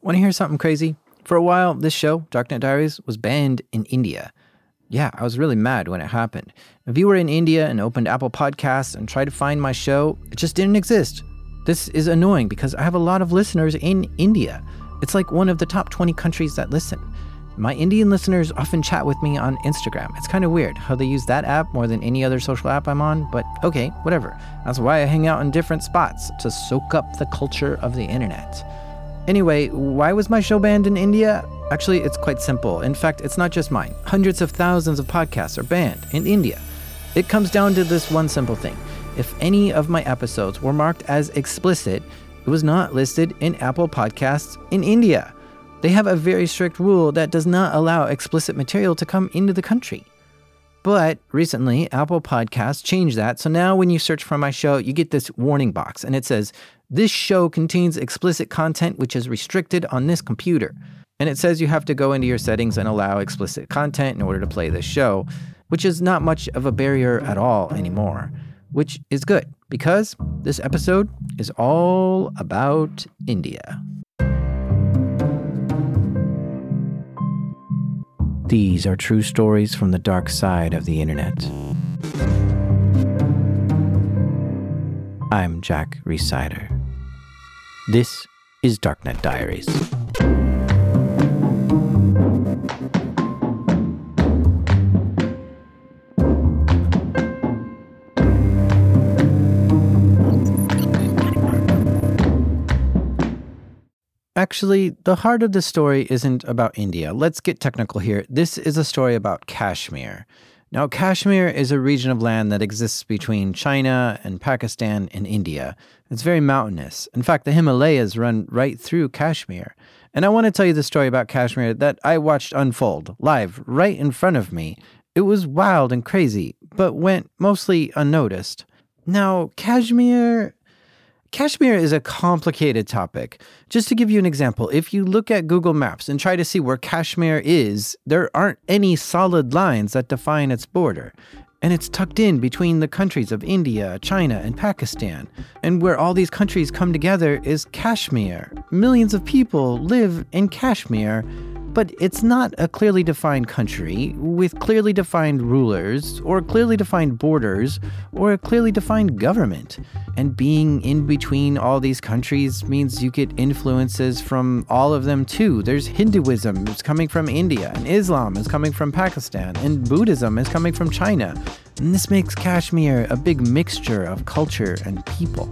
Want to hear something crazy? For a while, this show, Darknet Diaries, was banned in India. Yeah, I was really mad when it happened. If you were in India and opened Apple Podcasts and tried to find my show, it just didn't exist. This is annoying because I have a lot of listeners in India. It's like one of the top 20 countries that listen. My Indian listeners often chat with me on Instagram. It's kind of weird how they use that app more than any other social app I'm on, but okay, whatever. That's why I hang out in different spots to soak up the culture of the internet. Anyway, why was my show banned in India? Actually, it's quite simple. In fact, it's not just mine. Hundreds of thousands of podcasts are banned in India. It comes down to this one simple thing. If any of my episodes were marked as explicit, it was not listed in Apple Podcasts in India. They have a very strict rule that does not allow explicit material to come into the country. But recently, Apple Podcasts changed that. So now when you search for my show, you get this warning box and it says, This show contains explicit content which is restricted on this computer. And it says you have to go into your settings and allow explicit content in order to play this show, which is not much of a barrier at all anymore, which is good because this episode is all about India. These are true stories from the dark side of the internet. I'm Jack Rhysider. This is Darknet Diaries. Actually, the heart of the story isn't about India. Let's get technical here. This is a story about Kashmir. Now, Kashmir is a region of land that exists between China and Pakistan and India. It's very mountainous. In fact, the Himalayas run right through Kashmir. And I want to tell you the story about Kashmir that I watched unfold live right in front of me. It was wild and crazy, but went mostly unnoticed. Now, Kashmir Kashmir is a complicated topic. Just to give you an example, if you look at Google Maps and try to see where Kashmir is, there aren't any solid lines that define its border. And it's tucked in between the countries of India, China, and Pakistan. And where all these countries come together is Kashmir. Millions of people live in Kashmir, but it's not a clearly defined country with clearly defined rulers or clearly defined borders or a clearly defined government. And being in between all these countries means you get influences from all of them too. There's Hinduism is coming from India, and Islam is coming from Pakistan, and Buddhism is coming from China. And this makes Kashmir a big mixture of culture and people.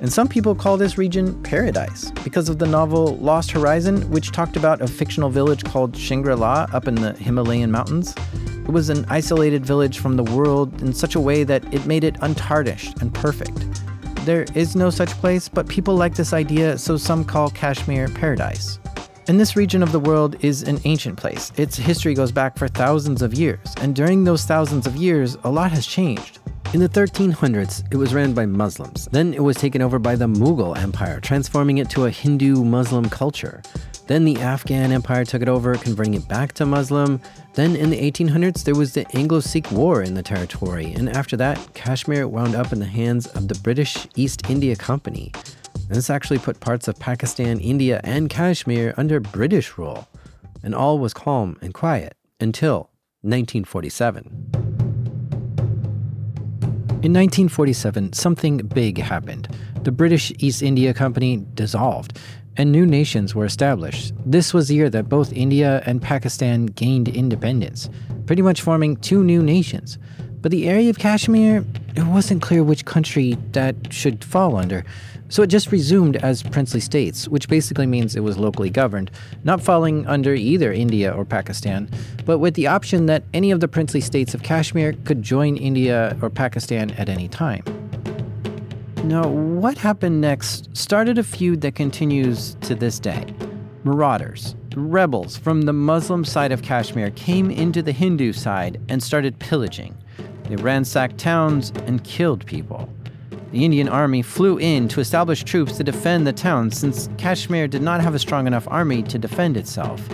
And some people call this region paradise because of the novel Lost Horizon, which talked about a fictional village called Shangri La up in the Himalayan mountains. It was an isolated village from the world in such a way that it made it untarnished and perfect. There is no such place, but people like this idea, so some call Kashmir paradise. And this region of the world is an ancient place. Its history goes back for thousands of years, and during those thousands of years, a lot has changed. In the 1300s, it was ran by Muslims. Then it was taken over by the Mughal Empire, transforming it to a Hindu Muslim culture. Then the Afghan Empire took it over, converting it back to Muslim. Then in the 1800s, there was the Anglo Sikh War in the territory. And after that, Kashmir wound up in the hands of the British East India Company. And this actually put parts of Pakistan, India, and Kashmir under British rule. And all was calm and quiet until 1947. In 1947, something big happened. The British East India Company dissolved, and new nations were established. This was the year that both India and Pakistan gained independence, pretty much forming two new nations. But the area of Kashmir, it wasn't clear which country that should fall under. So it just resumed as princely states, which basically means it was locally governed, not falling under either India or Pakistan, but with the option that any of the princely states of Kashmir could join India or Pakistan at any time. Now, what happened next started a feud that continues to this day. Marauders, rebels from the Muslim side of Kashmir came into the Hindu side and started pillaging. They ransacked towns and killed people. The Indian army flew in to establish troops to defend the town since Kashmir did not have a strong enough army to defend itself.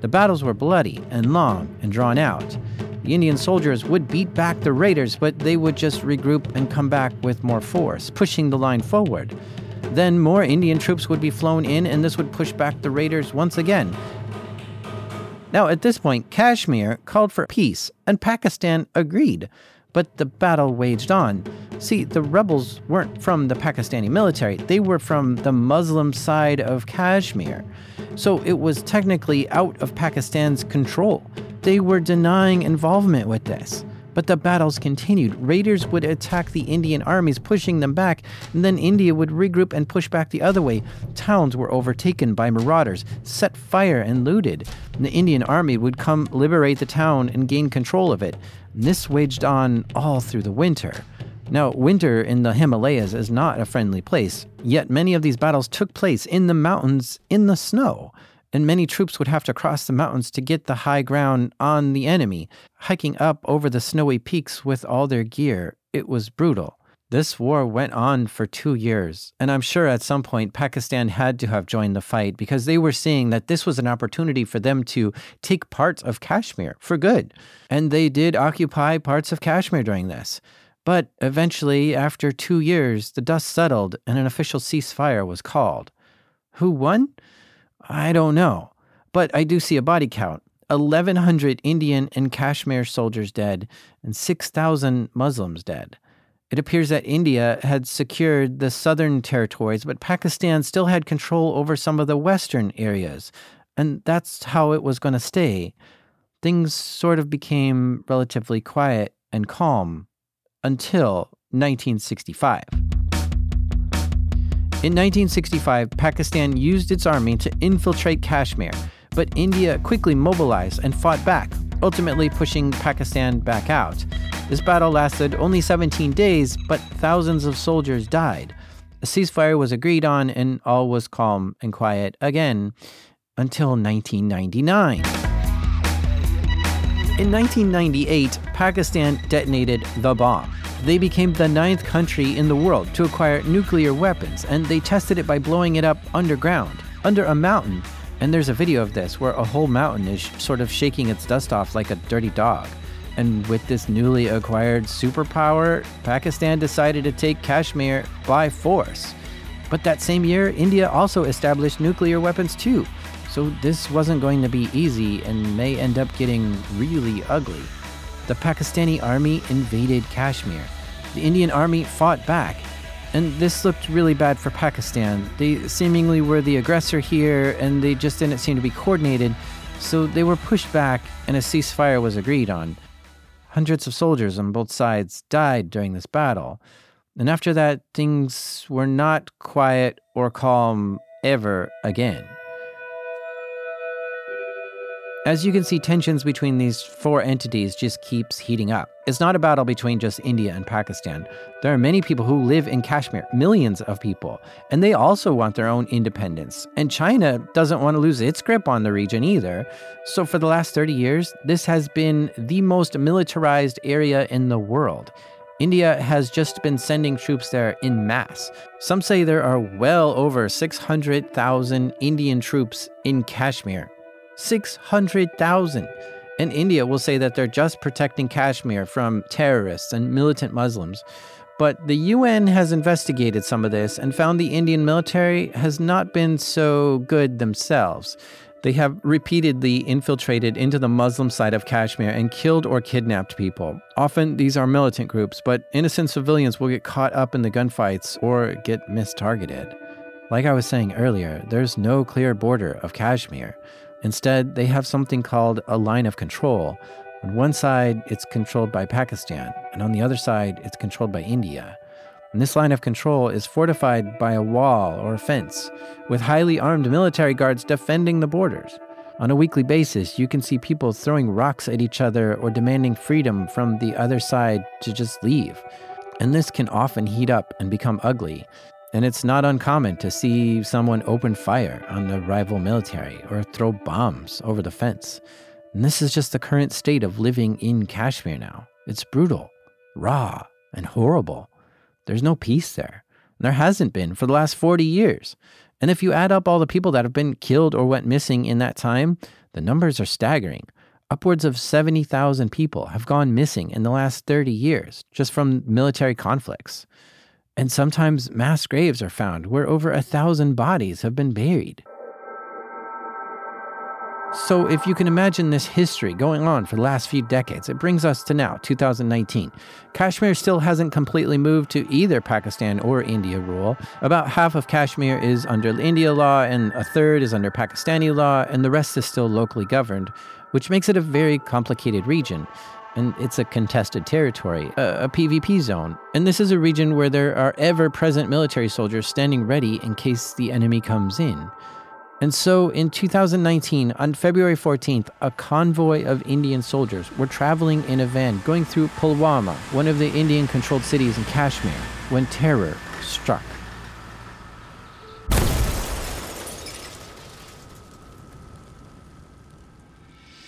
The battles were bloody and long and drawn out. The Indian soldiers would beat back the raiders, but they would just regroup and come back with more force, pushing the line forward. Then more Indian troops would be flown in, and this would push back the raiders once again. Now, at this point, Kashmir called for peace, and Pakistan agreed. But the battle waged on. See, the rebels weren't from the Pakistani military, they were from the Muslim side of Kashmir. So it was technically out of Pakistan's control. They were denying involvement with this. But the battles continued. Raiders would attack the Indian armies, pushing them back, and then India would regroup and push back the other way. Towns were overtaken by marauders, set fire, and looted. The Indian army would come liberate the town and gain control of it. And this waged on all through the winter. Now, winter in the Himalayas is not a friendly place, yet many of these battles took place in the mountains in the snow and many troops would have to cross the mountains to get the high ground on the enemy, hiking up over the snowy peaks with all their gear. It was brutal. This war went on for two years, and I'm sure at some point Pakistan had to have joined the fight because they were seeing that this was an opportunity for them to take parts of Kashmir for good. And they did occupy parts of Kashmir during this. But eventually, after two years, the dust settled and an official ceasefire was called. Who won? I don't know. But I do see a body count 1,100 Indian and Kashmir soldiers dead, and 6,000 Muslims dead. It appears that India had secured the southern territories, but Pakistan still had control over some of the western areas, and that's how it was going to stay. Things sort of became relatively quiet and calm until 1965. In 1965, Pakistan used its army to infiltrate Kashmir, but India quickly mobilized and fought back, ultimately pushing Pakistan back out. This battle lasted only 17 days, but thousands of soldiers died. A ceasefire was agreed on, and all was calm and quiet again until 1999. In 1998, Pakistan detonated the bomb. They became the ninth country in the world to acquire nuclear weapons, and they tested it by blowing it up underground, under a mountain. And there's a video of this where a whole mountain is sort of shaking its dust off like a dirty dog. And with this newly acquired superpower, Pakistan decided to take Kashmir by force. But that same year, India also established nuclear weapons too. So this wasn't going to be easy and may end up getting really ugly the Pakistani army invaded Kashmir. The Indian army fought back, and this looked really bad for Pakistan. They seemingly were the aggressor here, and they just didn't seem to be coordinated, so they were pushed back, and a ceasefire was agreed on. Hundreds of soldiers on both sides died during this battle, and after that, things were not quiet or calm ever again. As you can see, tensions between these four entities just keeps heating up. It's not a battle between just India and Pakistan. There are many people who live in Kashmir, millions of people, and they also want their own independence. And China doesn't want to lose its grip on the region either. So for the last 30 years, this has been the most militarized area in the world. India has just been sending troops there in mass. Some say there are well over 600,000 Indian troops in Kashmir 600,000. And India will say that they're just protecting Kashmir from terrorists and militant Muslims. But the UN has investigated some of this and found the Indian military has not been so good themselves. They have repeatedly infiltrated into the Muslim side of Kashmir and killed or kidnapped people. Often these are militant groups, but innocent civilians will get caught up in the gunfights or get mistargeted. Like I was saying earlier, there's no clear border of Kashmir. Instead, they have something called a line of control. On one side, it's controlled by Pakistan, and on the other side, it's controlled by India. And this line of control is fortified by a wall or a fence, with highly armed military guards defending the borders. On a weekly basis, you can see people throwing rocks at each other or demanding freedom from the other side to just leave. And this can often heat up and become ugly, and it's not uncommon to see someone open fire on the rival military or throw bombs over the fence. And this is just the current state of living in Kashmir now. It's brutal, raw, and horrible. There's no peace there. There hasn't been for the last 40 years. And if you add up all the people that have been killed or went missing in that time, the numbers are staggering. Upwards of 70,000 people have gone missing in the last 30 years just from military conflicts. And sometimes mass graves are found where over a thousand bodies have been buried. So, if you can imagine this history going on for the last few decades, it brings us to now, 2019. Kashmir still hasn't completely moved to either Pakistan or India rule. About half of Kashmir is under India law, and a third is under Pakistani law, and the rest is still locally governed, which makes it a very complicated region. And it's a contested territory, a, a PvP zone. And this is a region where there are ever present military soldiers standing ready in case the enemy comes in. And so in 2019, on February 14th, a convoy of Indian soldiers were traveling in a van going through Pulwama, one of the Indian controlled cities in Kashmir, when terror struck.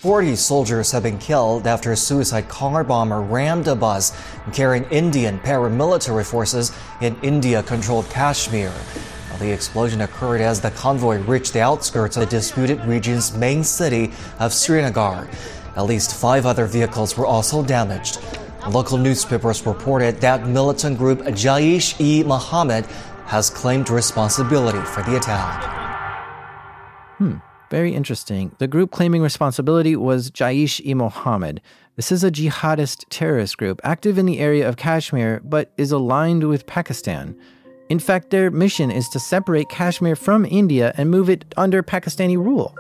Forty soldiers have been killed after a suicide car bomber rammed a bus carrying Indian paramilitary forces in India controlled Kashmir. The explosion occurred as the convoy reached the outskirts of the disputed region's main city of Srinagar. At least five other vehicles were also damaged. Local newspapers reported that militant group Jaish-e Mohammed has claimed responsibility for the attack. Hmm, very interesting. The group claiming responsibility was Jaish-e Mohammed. This is a jihadist terrorist group active in the area of Kashmir but is aligned with Pakistan. In fact, their mission is to separate Kashmir from India and move it under Pakistani rule.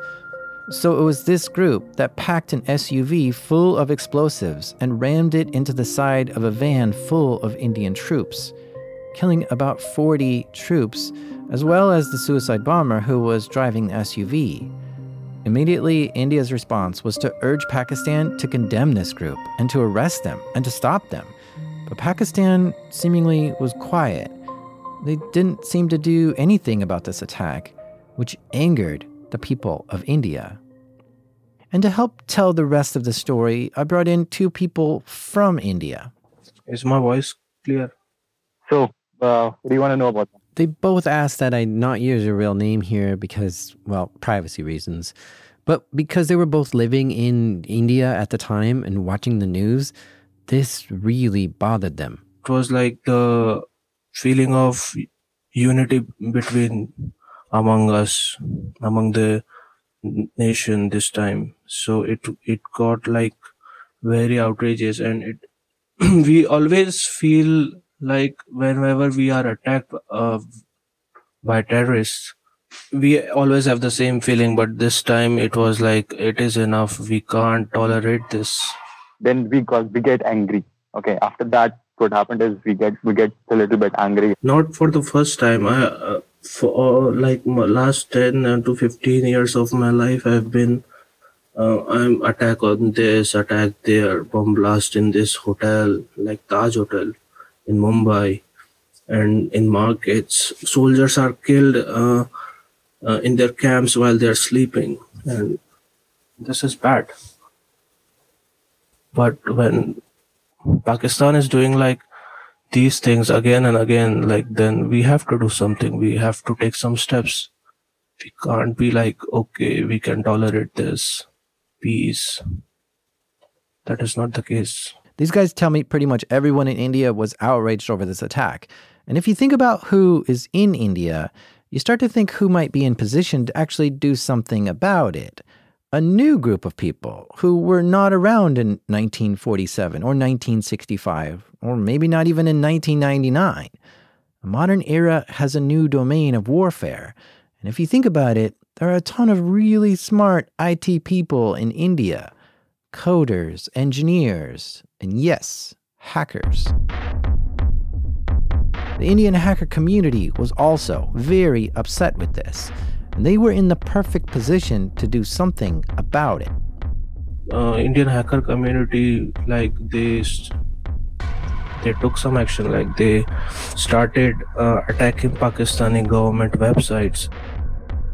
So it was this group that packed an SUV full of explosives and rammed it into the side of a van full of Indian troops, killing about 40 troops, as well as the suicide bomber who was driving the SUV. Immediately, India's response was to urge Pakistan to condemn this group and to arrest them and to stop them. But Pakistan seemingly was quiet they didn't seem to do anything about this attack, which angered the people of India. And to help tell the rest of the story, I brought in two people from India. Is my voice clear? So, uh, what do you want to know about them? They both asked that I not use your real name here because, well, privacy reasons. But because they were both living in India at the time and watching the news, this really bothered them. It was like the feeling of unity between among us among the nation this time so it it got like very outrageous and it we always feel like whenever we are attacked uh, by terrorists we always have the same feeling but this time it was like it is enough. We can't tolerate this. Then we got we get angry. Okay after that what happened is we get we get a little bit angry. Not for the first time. I uh, for uh, like last 10 to 15 years of my life i've been uh, i'm attack on this attack there bomb blast in this hotel like taj hotel in mumbai and in markets soldiers are killed uh, uh, in their camps while they're sleeping and this is bad but when Pakistan is doing like these things again and again, like then we have to do something. We have to take some steps. We can't be like, okay, we can tolerate this. Peace. That is not the case. These guys tell me pretty much everyone in India was outraged over this attack. And if you think about who is in India, you start to think who might be in position to actually do something about it a new group of people who were not around in 1947 or 1965, or maybe not even in 1999. The modern era has a new domain of warfare. And if you think about it, there are a ton of really smart IT people in India coders, engineers, and yes, hackers. The Indian hacker community was also very upset with this and they were in the perfect position to do something about it. Uh, Indian hacker community, like they they took some action, like they started uh, attacking Pakistani government websites.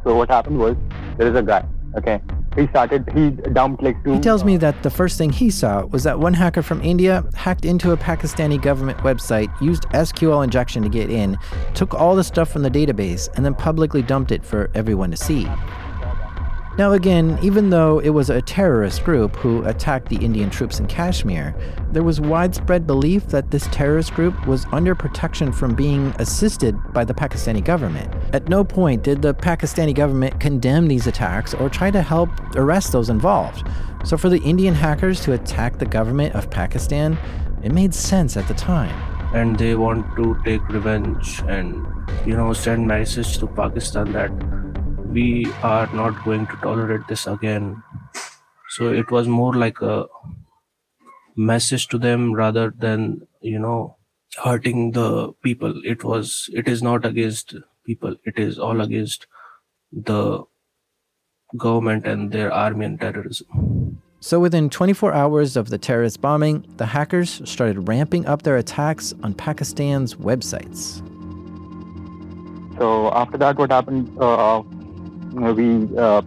So what happened was there is a guy, okay, he started he dumped like two he tells me that the first thing he saw was that one hacker from india hacked into a pakistani government website used sql injection to get in took all the stuff from the database and then publicly dumped it for everyone to see Now, again, even though it was a terrorist group who attacked the Indian troops in Kashmir, there was widespread belief that this terrorist group was under protection from being assisted by the Pakistani government. At no point did the Pakistani government condemn these attacks or try to help arrest those involved. So, for the Indian hackers to attack the government of Pakistan, it made sense at the time. And they want to take revenge and, you know, send message to Pakistan that we are not going to tolerate this again. So it was more like a message to them rather than, you know, hurting the people. It was, it is not against people, it is all against the government and their army and terrorism. So, within 24 hours of the terrorist bombing, the hackers started ramping up their attacks on Pakistan's websites. So, after that, what happened? Uh, we uh,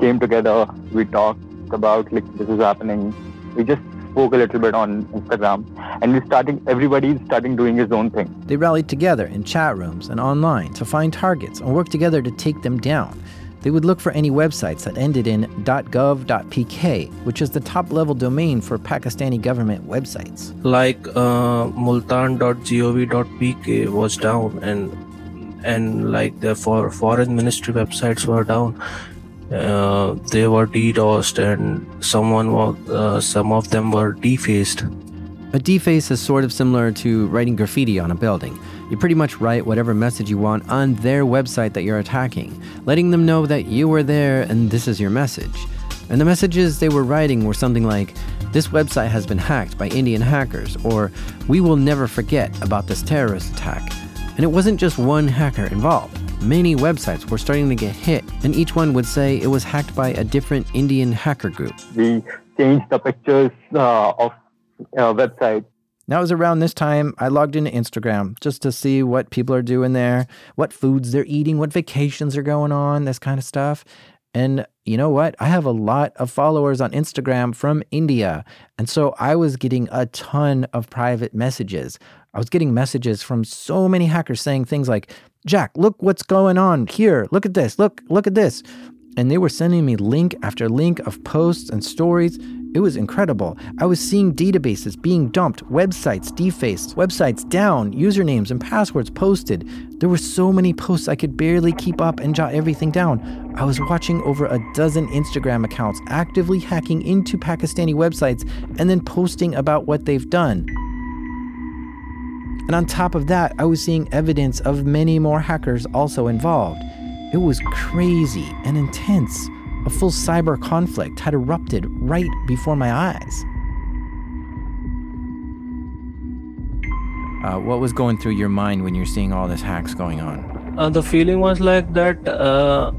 came together, we talked about like this is happening. We just spoke a little bit on Instagram, and we starting. Everybody starting doing his own thing. They rallied together in chat rooms and online to find targets and work together to take them down. They would look for any websites that ended in .gov.pk, which is the top-level domain for Pakistani government websites. Like uh, multan.gov.pk was down, and and like the for foreign ministry websites were down uh, they were DDoSed and someone was, uh, some of them were defaced. A deface is sort of similar to writing graffiti on a building. You pretty much write whatever message you want on their website that you're attacking, letting them know that you were there and this is your message. And the messages they were writing were something like, This website has been hacked by Indian hackers, or We will never forget about this terrorist attack. And it wasn't just one hacker involved. Many websites were starting to get hit, and each one would say it was hacked by a different Indian hacker group. We changed the pictures uh, of uh, websites. Now, it was around this time I logged into Instagram just to see what people are doing there, what foods they're eating, what vacations are going on, this kind of stuff. And you know what? I have a lot of followers on Instagram from India. And so I was getting a ton of private messages. I was getting messages from so many hackers saying things like, Jack, look what's going on here. Look at this. Look, look at this. And they were sending me link after link of posts and stories. It was incredible. I was seeing databases being dumped, websites defaced, websites down, usernames and passwords posted. There were so many posts I could barely keep up and jot everything down. I was watching over a dozen Instagram accounts actively hacking into Pakistani websites and then posting about what they've done. And on top of that, I was seeing evidence of many more hackers also involved. It was crazy and intense. A full cyber conflict had erupted right before my eyes. Uh, what was going through your mind when you're seeing all this hacks going on? Uh, the feeling was like that uh,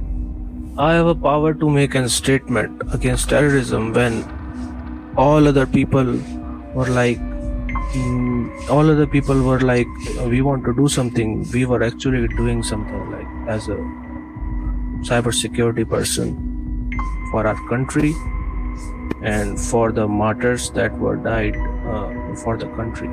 I have a power to make a statement against terrorism when all other people were like all other people were like we want to do something. We were actually doing something like as a cybersecurity person for our country and for the martyrs that were died uh, for the country.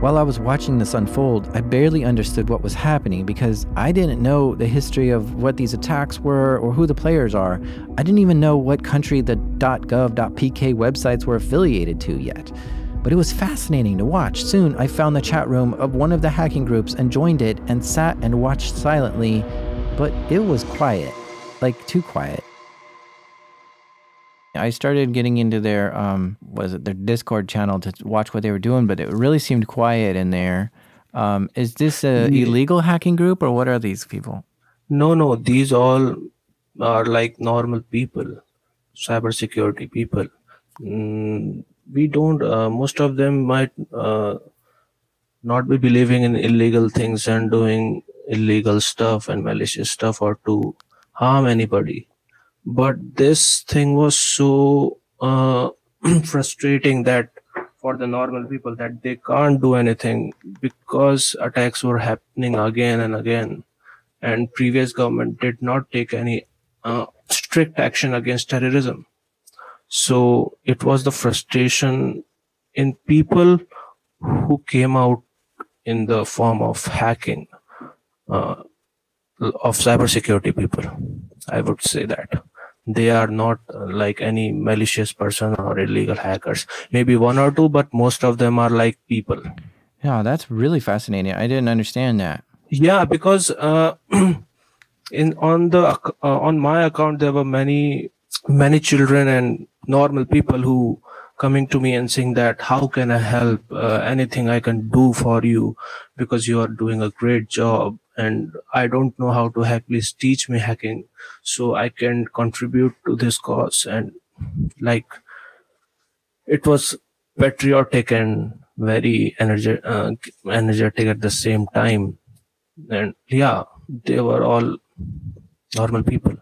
While I was watching this unfold, I barely understood what was happening because I didn't know the history of what these attacks were or who the players are. I didn't even know what country the .gov.pk websites were affiliated to yet but it was fascinating to watch. Soon, I found the chat room of one of the hacking groups and joined it and sat and watched silently, but it was quiet, like too quiet. I started getting into their um was it their Discord channel to watch what they were doing, but it really seemed quiet in there. Um, is this a yeah. illegal hacking group or what are these people? No, no, these all are like normal people, cybersecurity people. Mm, we don't uh, most of them might uh, not be believing in illegal things and doing illegal stuff and malicious stuff or to harm anybody. But this thing was so uh, frustrating that for the normal people that they can't do anything because attacks were happening again and again. And previous government did not take any uh, strict action against terrorism so it was the frustration in people who came out in the form of hacking uh, of cybersecurity people. I would say that they are not uh, like any malicious person or illegal hackers maybe one or two but most of them are like people Yeah, that's really fascinating. I didn't understand that. yeah because uh, in on the uh, on my account there were many many children and normal people who coming to me and saying that how can i help? Uh, anything i can do for you because you are doing a great job and i don't know how to hack please teach me hacking so i can contribute to this cause. And like it was patriotic and very uh, energetic at the same time. And yeah they were all normal people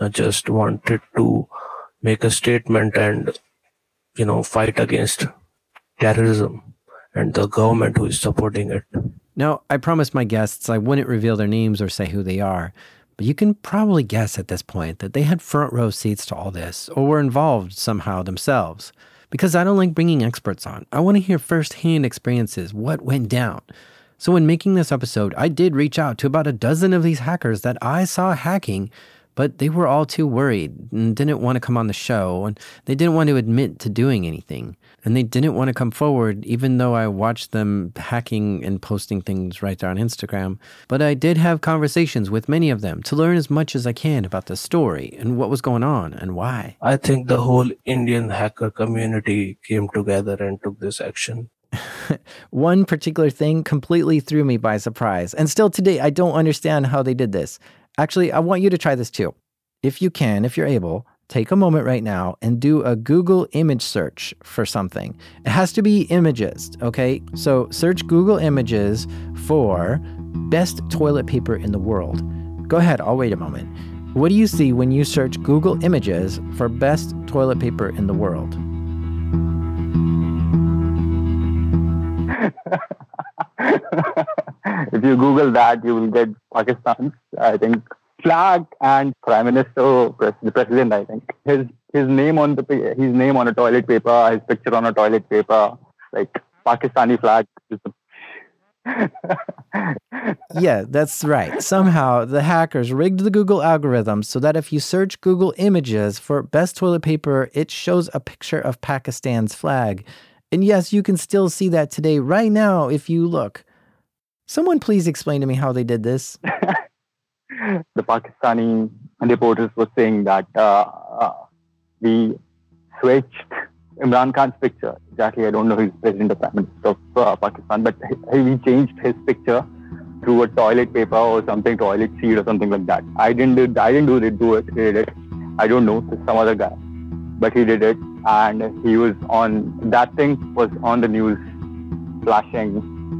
i just wanted to make a statement and you know fight against terrorism and the government who is supporting it Now, I promised my guests I wouldn't reveal their names or say who they are, but you can probably guess at this point that they had front row seats to all this or were involved somehow themselves. Because I don't like bringing experts on. I want to hear firsthand experiences, what went down. So, in making this episode, I did reach out to about a dozen of these hackers that I saw hacking, but they were all too worried and didn't want to come on the show, and they didn't want to admit to doing anything. And they didn't want to come forward, even though I watched them hacking and posting things right there on Instagram. But I did have conversations with many of them to learn as much as I can about the story and what was going on and why. i think the whole indian hacker community came together and took this action One particular thing completely threw me by surprise. And still today, I don't understand how they did this. Actually, I want you to try this too. If you can, if you're able, take a moment right now and do a Google image search for something. It has to be images, okay? So search Google Images for best toilet paper in the world. Go ahead, I'll wait a moment. What do you see when you search Google Images for best toilet paper in the world? if you Google that, you will get Pakistan's, I think, flag and prime minister, the president. I think his his name on the his name on a toilet paper, his picture on a toilet paper, like Pakistani flag. Yeah, that's right. Somehow the hackers rigged the Google algorithm so that if you search Google Images for best toilet paper, it shows a picture of Pakistan's flag. And yes, you can still see that today, right now, if you look. Someone please explain to me how they did this. the Pakistani reporters were saying that uh, uh, we switched Imran Khan's picture. Exactly, I don't know who's president or prime minister of uh, Pakistan, but he, he changed his picture through a toilet paper or something, toilet seat or something like that. I didn't do, I didn't do do it. He did it. I don't know, some other guy, but he did it, and he was on that thing was on the news, flashing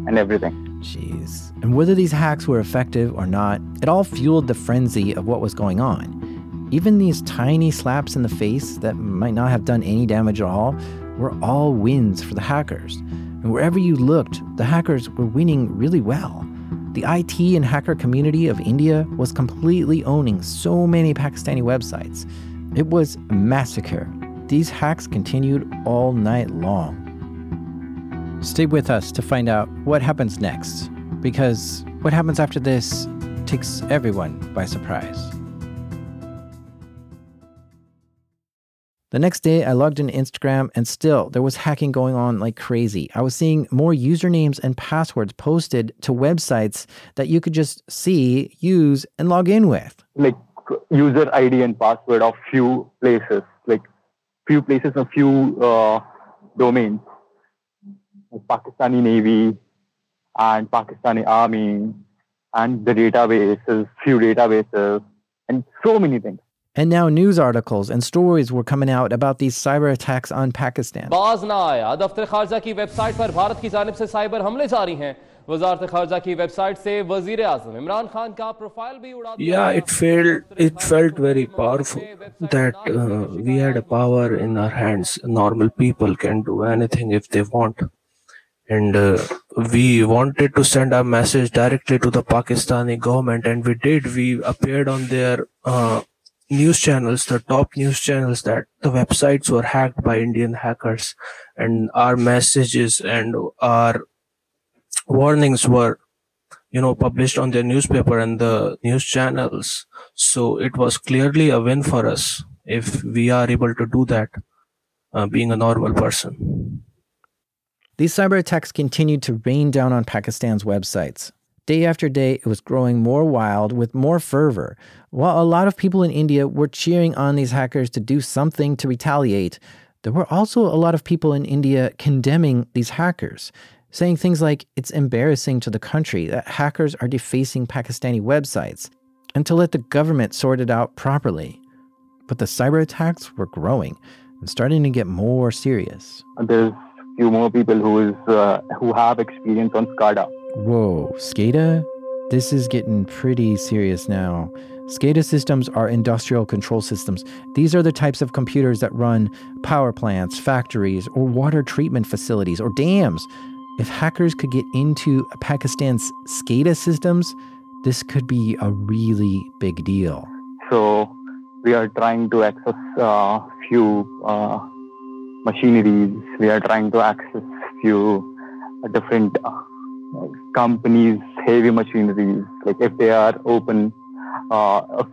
and everything. Jeez. And whether these hacks were effective or not, it all fueled the frenzy of what was going on. Even these tiny slaps in the face that might not have done any damage at all were all wins for the hackers. And wherever you looked, the hackers were winning really well. The IT and hacker community of India was completely owning so many Pakistani websites. It was a massacre. These hacks continued all night long. Stay with us to find out what happens next, because what happens after this takes everyone by surprise. The next day, I logged into Instagram, and still there was hacking going on like crazy. I was seeing more usernames and passwords posted to websites that you could just see, use, and log in with. like user ID and password of few places, like few places and few uh, domains, Pakistani Navy and Pakistani Army and the databases, few databases, and so many things. And now news articles and stories were coming out about these cyber attacks on Pakistan. बाज ना आया दफ्तर खारजा की website पर भारत की जानब से cyber हमले जारी हैं वजारत खारजा की वेबसाइट से वजीर आजम इमरान खान का प्रोफाइल भी उड़ा दिया yeah गया। it felt it felt very powerful that uh, we had a power in our hands normal people can do anything if they want and uh, we wanted to send a message directly to the pakistani government and we did. We appeared on their uh, news channels the top news channels that the websites were hacked by indian hackers. And our messages and our warnings were you know published on their newspaper and the news channels. So it was clearly a win for us if we are able to do that, uh, being a normal person. These cyber attacks continued to rain down on Pakistan's websites. Day after day, it was growing more wild with more fervor. While a lot of people in India were cheering on these hackers to do something to retaliate, there were also a lot of people in India condemning these hackers, saying things like it's embarrassing to the country that hackers are defacing Pakistani websites and to let the government sort it out properly. But the cyber attacks were growing and starting to get more serious. There's few more people who is uh, who have experience on SCADA. Whoa, SCADA? This is getting pretty serious now. SCADA systems are industrial control systems. These are the types of computers that run power plants, factories, or water treatment facilities or dams. If hackers could get into Pakistan's SCADA systems, this could be a really big deal. So we are trying to access uh, few uh, machineries. We are trying to access few different uh, companies, heavy machineries. Like if they are open, uh, if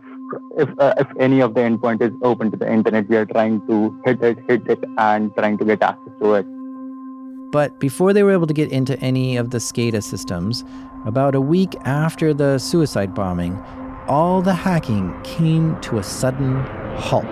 if, uh, if any of the endpoint is open to the internet, we are trying to hit it, hit it, and trying to get access to it. But before they were able to get into any of the SCADA systems, about a week after the suicide bombing, all the hacking came to a sudden halt.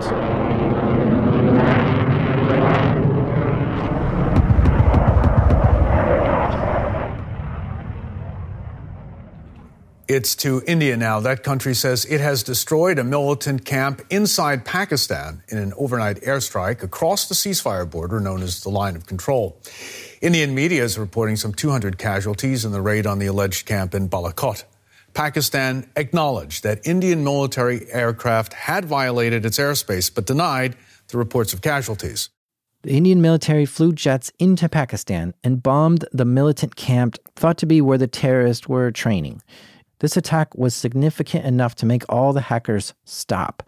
It's to India now. That country says it has destroyed a militant camp inside Pakistan in an overnight airstrike across the ceasefire border known as the Line of Control. Indian media is reporting some 200 casualties in the raid on the alleged camp in Balakot. Pakistan acknowledged that Indian military aircraft had violated its airspace but denied the reports of casualties. The Indian military flew jets into Pakistan and bombed the militant camp thought to be where the terrorists were training. This attack was significant enough to make all the hackers stop.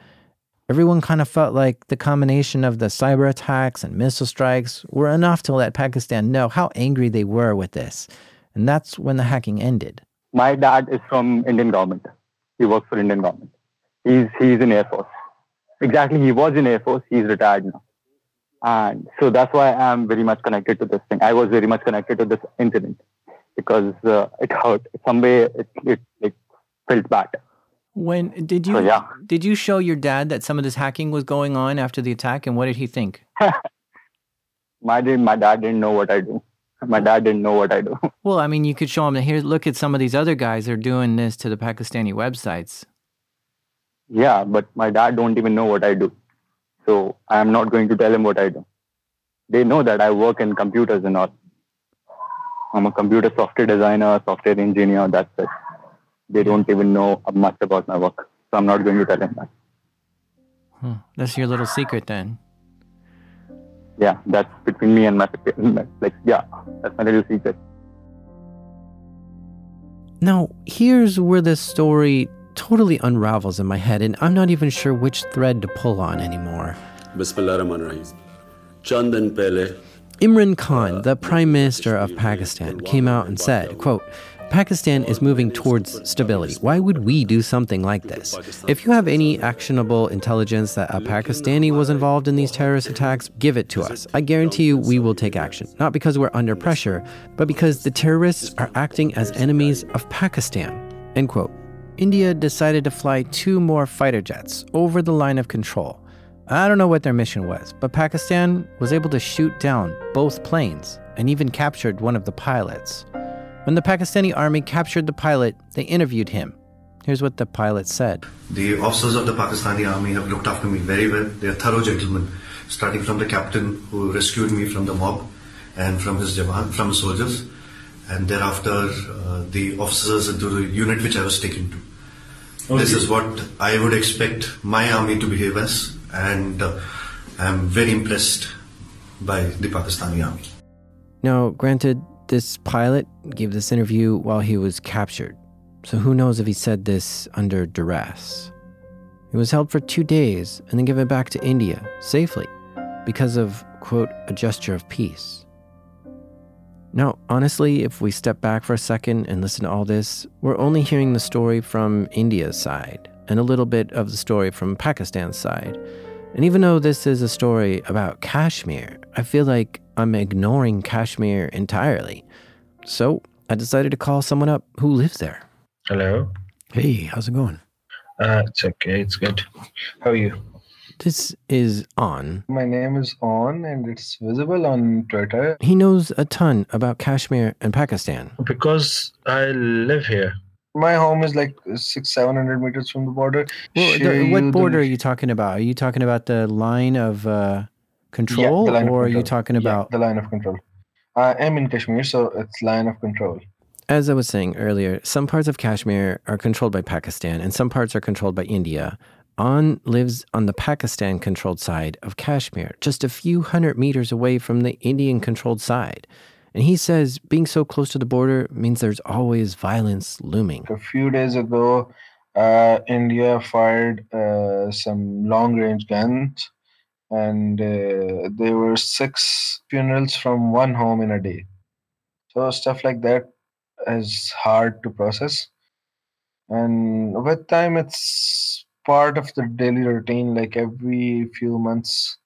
Everyone kind of felt like the combination of the cyber attacks and missile strikes were enough to let Pakistan know how angry they were with this. And that's when the hacking ended. My dad is from Indian government. He works for Indian government. He's he's in Air Force. Exactly, he was in Air Force. He's retired now, and so that's why I'm very much connected to this thing. I was very much connected to this incident because uh, it hurt. Some way it, it like felt bad. When did you So, yeah. did you show your dad that some of this hacking was going on after the attack and what did he think? My dad, my dad didn't know what I do. My dad didn't know what I do. Well, I mean, you could show him here look at some of these other guys that are doing this to the Pakistani websites. yeah, but my dad don't even know what I do. So I am not going to tell him what I do. They know that I work in computers and all. I'm a computer software designer, software engineer, that's it. They don't even know much about my work. So I'm not going to tell them that. Huh. That's your little secret then. Yeah, that's between me and my like yeah, that's my little secret. Now, here's where this story totally unravels in my head, and I'm not even sure which thread to pull on anymore. Bismillahirrahmanirrahim. Chand Chandan pehle, Imran Khan, the Prime Minister of Pakistan, came out and said, quote, Pakistan is moving towards stability. Why would we do something like this? If you have any actionable intelligence that a Pakistani was involved in these terrorist attacks, give it to us. I guarantee you we will take action. Not because we're under pressure, but because the terrorists are acting as enemies of Pakistan. End quote. India decided to fly two more fighter jets over the line of control. I don't know what their mission was, but Pakistan was able to shoot down both planes and even captured one of the pilots. When the Pakistani army captured the pilot, they interviewed him. Here's what the pilot said. The officers of the Pakistani army have looked after me very well. They are thorough gentlemen, starting from the captain who rescued me from the mob and from his jawan, from his soldiers, and thereafter uh, the officers into the unit which I was taken to. This is what I would expect my army to behave as, and uh, I'm very impressed by the Pakistani army. Now, granted, this pilot gave this interview while he was captured, so who knows if he said this under duress. He was held for two days and then given back to India safely because of, quote, a gesture of peace. Now, honestly, if we step back for a second and listen to all this, we're only hearing the story from India's side and a little bit of the story from Pakistan's side. And even though this is a story about Kashmir, I feel like I'm ignoring Kashmir entirely. So I decided to call someone up who lives there. Hello. Hey, how's it going? Uh, it's okay. It's good. How are you? This is On. My name is On, and it's visible on Twitter He knows a ton about Kashmir and Pakistan. because I live here. My home is like six, seven hundred meters from the border. Well, the, you what the- border are you talking about? Are you talking about the line of uh, control, the line of or are you control. talking Yeah, about? the line of control? I am in Kashmir, so it's line of control. As I was saying earlier, some parts of Kashmir are controlled by Pakistan, and some parts are controlled by India. An lives on the Pakistan controlled side of Kashmir, just a few hundred meters away from the Indian controlled side. And he says being so close to the border means there's always violence looming. A few days ago, uh, India fired uh, some long range guns, and uh, there were six funerals from one home in a day. So, stuff like that is hard to process. And with time, it's part of the daily routine. Like every few months,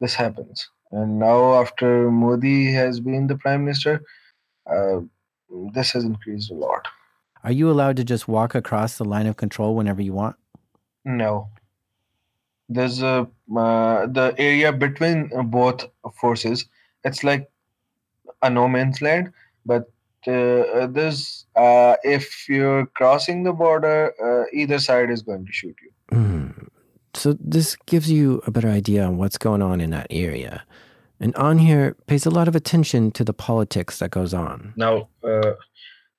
this happens. And now, after Modi has been the prime minister, uh, this has increased a lot. Are you allowed to just walk across the line of control whenever you want? No. There's a uh, the area between uh, both forces. It's like a no man's land, but uh, there's uh, if you're crossing the border, uh, either side is going to shoot you. Hmm. So this gives you a better idea on what's going on in that area. And on here pays a lot of attention to the politics that goes on. Now, uh,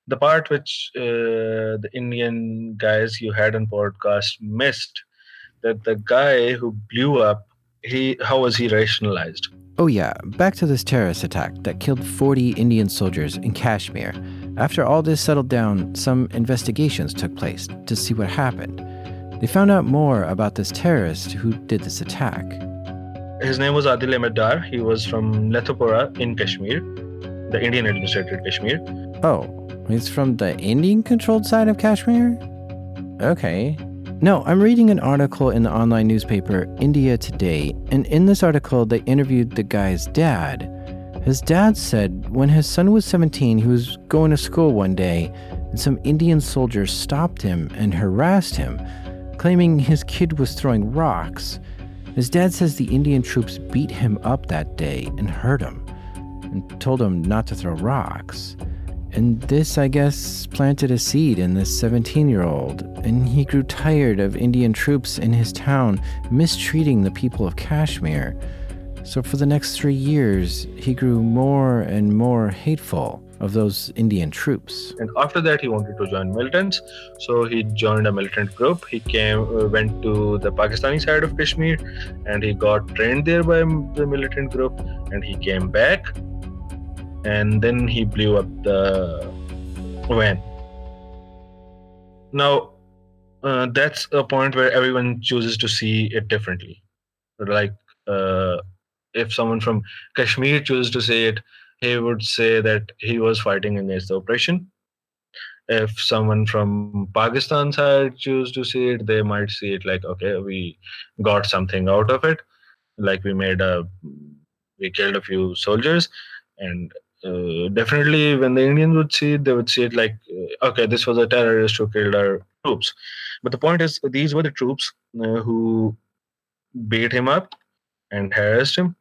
the part which uh, the Indian guys you had on podcast missed that the guy who blew up, he how was he rationalized? Oh, yeah, back to this terrorist attack that killed 40 Indian soldiers in Kashmir. After all this settled down, some investigations took place to see what happened. They found out more about this terrorist who did this attack. His name was Adil Ahmed Dar. He was from Lethopora in Kashmir, the Indian administrated Kashmir. Oh, he's from the Indian controlled side of Kashmir? Okay. No, I'm reading an article in the online newspaper India Today, and in this article, they interviewed the guy's dad. His dad said when his son was 17, he was going to school one day, and some Indian soldiers stopped him and harassed him, claiming his kid was throwing rocks. His dad says the Indian troops beat him up that day and hurt him, and told him not to throw rocks. And this, I guess, planted a seed in this 17 year old, and he grew tired of Indian troops in his town mistreating the people of Kashmir. So, for the next three years, he grew more and more hateful of those Indian troops. And after that, he wanted to join militants. So he joined a militant group. He came, uh, went to the Pakistani side of Kashmir, and he got trained there by the militant group. And he came back, and then he blew up the van. Now, uh, that's a point where everyone chooses to see it differently. Like, uh, if someone from Kashmir chooses to say it, he would say that he was fighting against the oppression. If someone from Pakistan side choose to see it, they might see it like, okay, we got something out of it, like we made a, we killed a few soldiers, and uh, definitely when the Indians would see it, they would see it like, uh, okay, this was a terrorist who killed our troops. But the point is, these were the troops uh, who beat him up and harassed him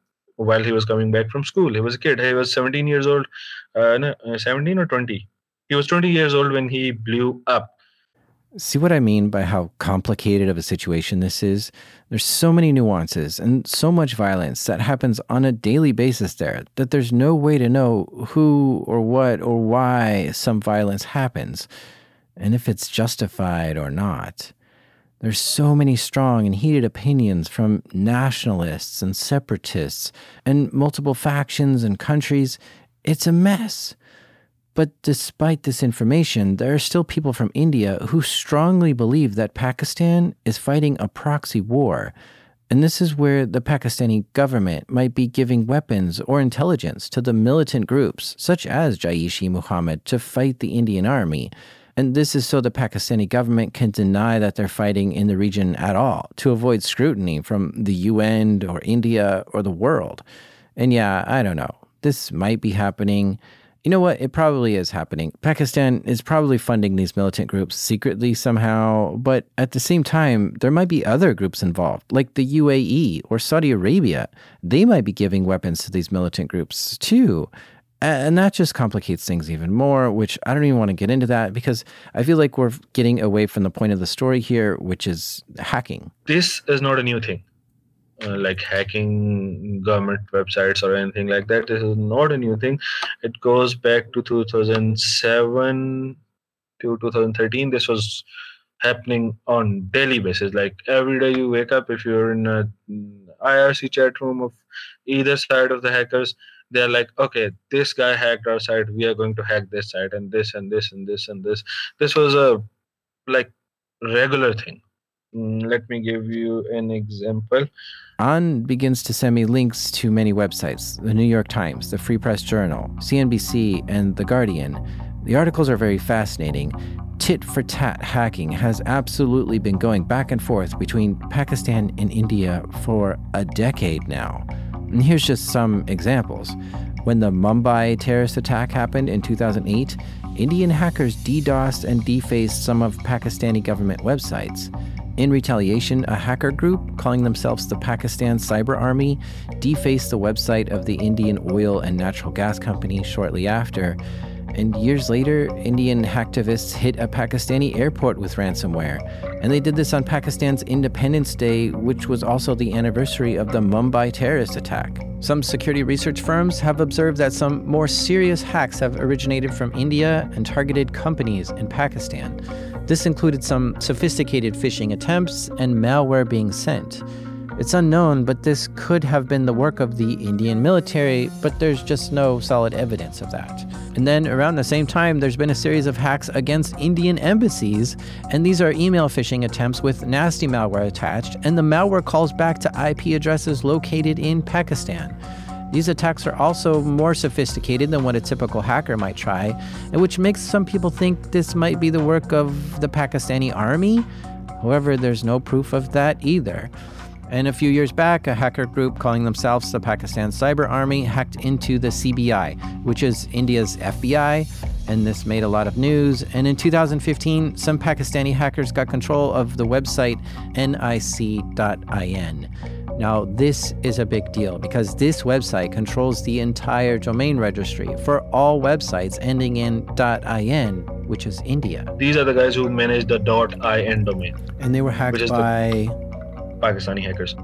while he was coming back from school. He was a kid. He was 17 years old. Uh, no, uh, 17 or 20. He was 20 years old when he blew up. See what I mean by how complicated of a situation this is? There's so many nuances and so much violence that happens on a daily basis there that there's no way to know who or what or why some violence happens and if it's justified or not. There's so many strong and heated opinions from nationalists and separatists and multiple factions and countries. It's a mess. But despite this information, there are still people from India who strongly believe that Pakistan is fighting a proxy war. And this is where the Pakistani government might be giving weapons or intelligence to the militant groups, such as Jaish e Muhammad, to fight the Indian army. And this is so the Pakistani government can deny that they're fighting in the region at all to avoid scrutiny from the UN or India or the world. And yeah, I don't know. This might be happening. You know what? It probably is happening. Pakistan is probably funding these militant groups secretly somehow, but at the same time, there might be other groups involved, like the UAE or Saudi Arabia. They might be giving weapons to these militant groups too. And that just complicates things even more, which I don't even want to get into that because I feel like we're getting away from the point of the story here, which is hacking. This is not a new thing. Uh, like hacking government websites or anything like that. This is not a new thing. It goes back to 2007 to 2013. This was happening on daily basis. Like every day you wake up, if you're in a IRC chat room of either side of the hackers, they're like, okay, this guy hacked our site. We are going to hack this site and this and this and this and this. This was a like regular thing. Mm, let me give you an example. An begins to send me links to many websites the New York Times, the Free Press Journal, CNBC, and The Guardian. The articles are very fascinating. Tit for tat hacking has absolutely been going back and forth between Pakistan and India for a decade now. And here's just some examples. When the Mumbai terrorist attack happened in 2008, Indian hackers DDoSed and defaced some of Pakistani government websites. In retaliation, a hacker group calling themselves the Pakistan Cyber Army defaced the website of the Indian oil and natural gas company shortly after. And years later, Indian hacktivists hit a Pakistani airport with ransomware. And they did this on Pakistan's Independence Day, which was also the anniversary of the Mumbai terrorist attack. Some security research firms have observed that some more serious hacks have originated from India and targeted companies in Pakistan. This included some sophisticated phishing attempts and malware being sent. It's unknown, but this could have been the work of the Indian military, but there's just no solid evidence of that. And then around the same time, there's been a series of hacks against Indian embassies, and these are email phishing attempts with nasty malware attached, and the malware calls back to IP addresses located in Pakistan. These attacks are also more sophisticated than what a typical hacker might try, and which makes some people think this might be the work of the Pakistani army. However, there's no proof of that either. And a few years back, a hacker group calling themselves the Pakistan Cyber Army hacked into the CBI, which is India's FBI, and this made a lot of news. And in 2015, some Pakistani hackers got control of the website nic.in. Now, this is a big deal because this website controls the entire domain registry for all websites ending in .in, which is India. These are the guys who manage the .in domain. And they were hacked by Pakistani hackers.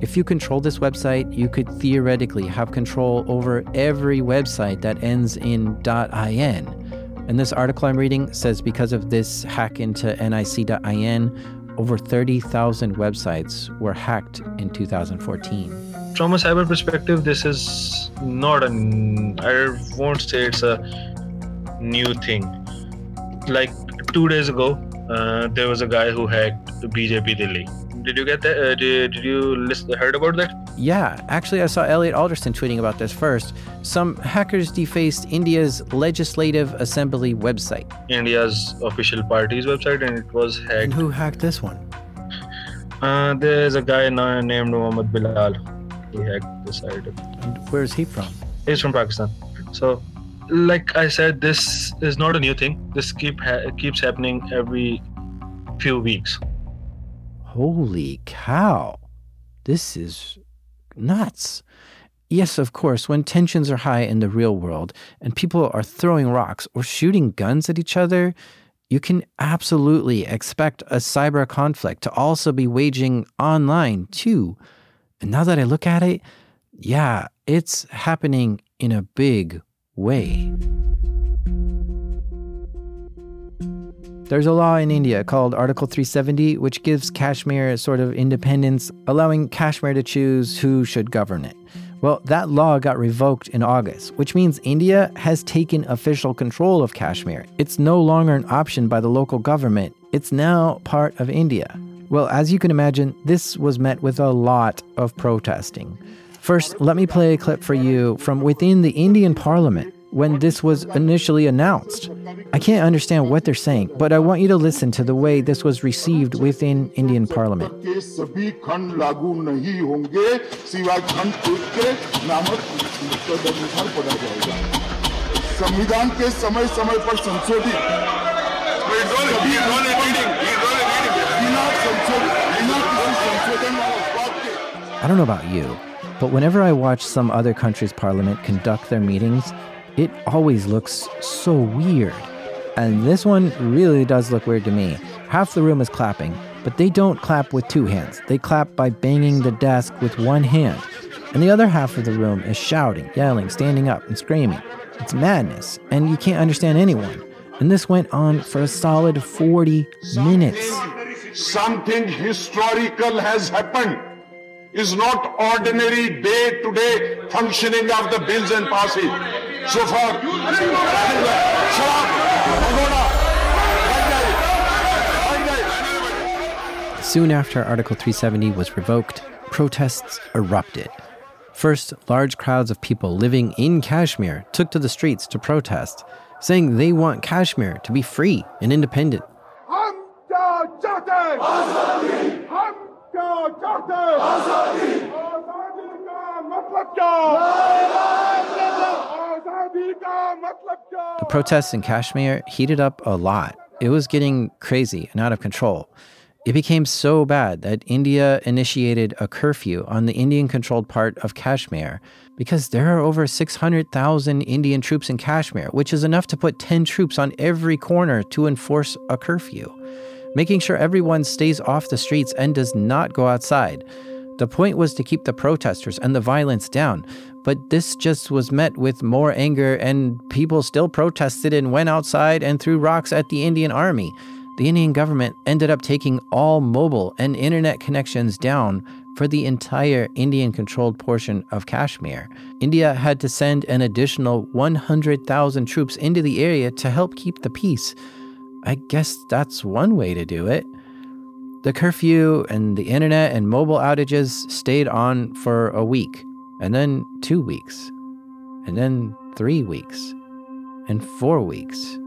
If you control this website, you could theoretically have control over every website that ends in .in. And this article I'm reading says because of this hack into nic.in, over 30,000 websites were hacked in 2014. From a cyber perspective, this is not a, I won't say it's a new thing. Like two days ago, uh, there was a guy who hacked BJP Delhi did you get that? Uh, did, did you listen, heard about that? Yeah, actually, I saw Elliot Alderson tweeting about this first. Some hackers defaced India's Legislative Assembly website. India's official party's website, and it was hacked. And who hacked this one? Uh, there's a guy named Muhammad Bilal. He hacked the site. And where's he from? He's from Pakistan. So, like I said, this is not a new thing. This keep ha- keeps happening every few weeks. Holy cow. This is nuts. Yes, of course, when tensions are high in the real world and people are throwing rocks or shooting guns at each other, you can absolutely expect a cyber conflict to also be waging online too. And now that I look at it, yeah, it's happening in a big way. There's a law in India called Article 370, which gives Kashmir sort of independence, allowing Kashmir to choose who should govern it. Well, that law got revoked in August, which means India has taken official control of Kashmir. It's no longer an option by the local government, it's now part of India. Well, as you can imagine, this was met with a lot of protesting. First, let me play a clip for you from within the Indian parliament when this was initially announced. I can't understand what they're saying, but I want you to listen to the way this was received within Indian parliament. संविधान के समय समय पर संशोधित I don't know about you, but whenever I watch some other country's parliament conduct their meetings, it always looks so weird. And this one really does look weird to me. Half the room is clapping, but they don't clap with two hands. They clap by banging the desk with one hand. And the other half of the room is shouting, yelling, standing up, and screaming. It's madness, and you can't understand anyone. And this went on for a solid 40 minutes. Something historical has happened. Is not ordinary day to day functioning of the bills and passage. So far, Soon after Article 370 was revoked, protests erupted. First, large crowds of people living in Kashmir took to the streets to protest, saying they want Kashmir to be free and independent. The protests in Kashmir heated up a lot. It was getting crazy and out of control. It became so bad that India initiated a curfew on the Indian controlled part of Kashmir because there are over 600,000 Indian troops in Kashmir, which is enough to put 10 troops on every corner to enforce a curfew, making sure everyone stays off the streets and does not go outside. The point was to keep the protesters and the violence down, but this just was met with more anger, and people still protested and went outside and threw rocks at the Indian army the Indian government ended up taking all mobile and internet connections down for the entire Indian controlled portion of Kashmir. India had to send an additional 100,000 troops into the area to help keep the peace. I guess that's one way to do it. The curfew and the internet and mobile outages stayed on for a week, and then two weeks, and then three weeks, and four weeks.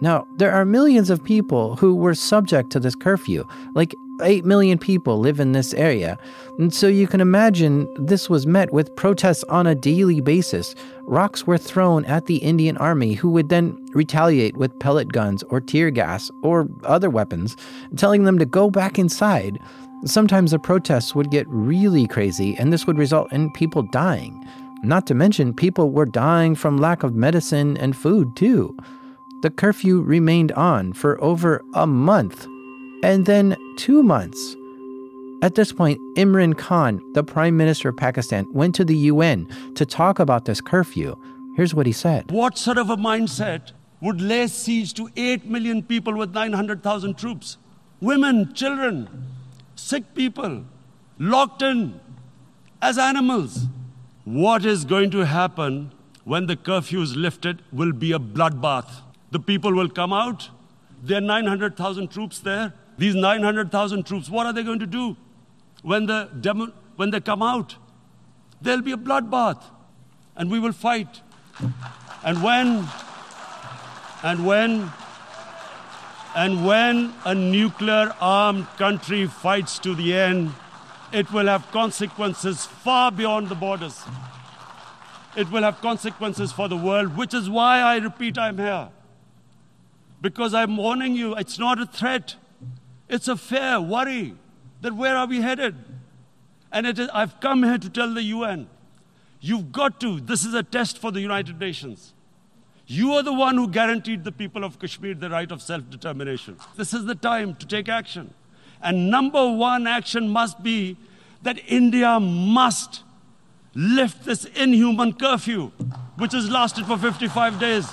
Now, there are millions of people who were subject to this curfew. Like 8 million people live in this area. And so you can imagine this was met with protests on a daily basis. Rocks were thrown at the Indian army, who would then retaliate with pellet guns or tear gas or other weapons, telling them to go back inside. Sometimes the protests would get really crazy, and this would result in people dying. Not to mention, people were dying from lack of medicine and food, too the curfew remained on for over a month and then two months. At this point, Imran Khan, the Prime Minister of Pakistan, went to the UN to talk about this curfew. Here's what he said What sort of a mindset would lay siege to 8 million people with 900,000 troops? Women, children, sick people, locked in as animals. What is going to happen when the curfew is lifted will be a bloodbath. The people will come out. There are 900,000 troops there. These 900,000 troops, what are they going to do when, the demo, when they come out? There'll be a bloodbath, and we will fight. And when, and when, and when a nuclear armed country fights to the end, it will have consequences far beyond the borders. It will have consequences for the world, which is why I repeat I'm here because I'm warning you, it's not a threat. It's a fair worry that where are we headed? And I've come here to tell the UN, you've got to, this is a test for the United Nations. You are the one who guaranteed the people of Kashmir the right of self determination. This is the time to take action. And number one action must be that India must lift this inhuman curfew, which has lasted for 55 days.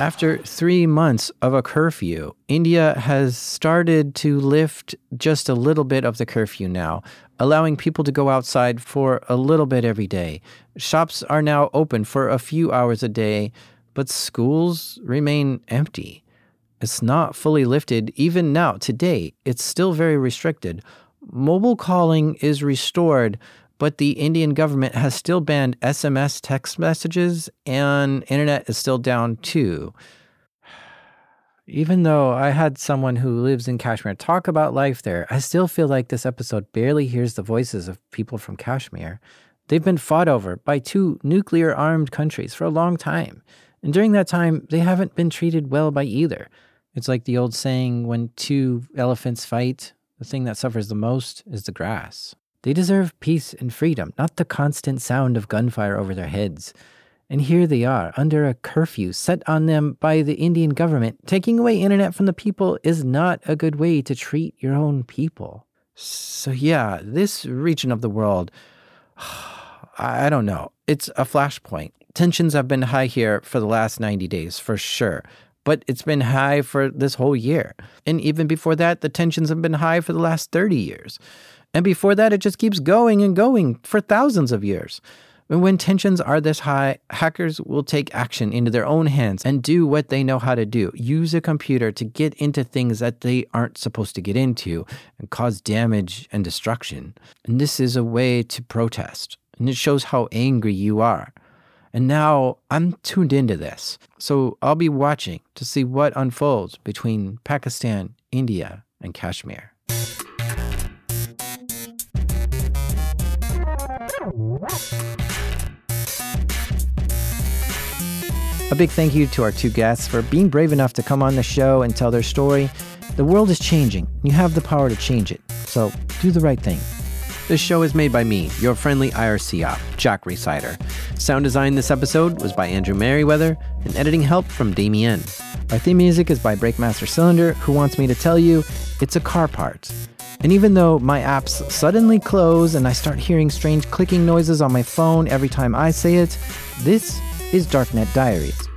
After three months of a curfew, India has started to lift just a little bit of the curfew now, allowing people to go outside for a little bit every day. Shops are now open for a few hours a day, but schools remain empty. It's not fully lifted even now, today. It's still very restricted. Mobile calling is restored, but the Indian government has still banned SMS text messages and internet is still down too. Even though I had someone who lives in Kashmir talk about life there, I still feel like this episode barely hears the voices of people from Kashmir. They've been fought over by two nuclear armed countries for a long time. And during that time, they haven't been treated well by either. It's like the old saying when two elephants fight, the thing that suffers the most is the grass. They deserve peace and freedom, not the constant sound of gunfire over their heads. And here they are, under a curfew set on them by the Indian government. Taking away internet from the people is not a good way to treat your own people. So, yeah, this region of the world, I don't know. It's a flashpoint. Tensions have been high here for the last 90 days, for sure. But it's been high for this whole year. And even before that, the tensions have been high for the last 30 years. And before that, it just keeps going and going for thousands of years. And when tensions are this high, hackers will take action into their own hands and do what they know how to do use a computer to get into things that they aren't supposed to get into and cause damage and destruction. And this is a way to protest, and it shows how angry you are. And now I'm tuned into this. So I'll be watching to see what unfolds between Pakistan, India, and Kashmir. A big thank you to our two guests for being brave enough to come on the show and tell their story. The world is changing. You have the power to change it. So do the right thing. This show is made by me, your friendly IRC op, Jack Rhysider. Sound design this episode was by Andrew Merriweather, and editing help from Damien. Our theme music is by Breakmaster Cylinder, who wants me to tell you it's a car part. And even though my apps suddenly close and I start hearing strange clicking noises on my phone every time I say it, this is Darknet Diaries.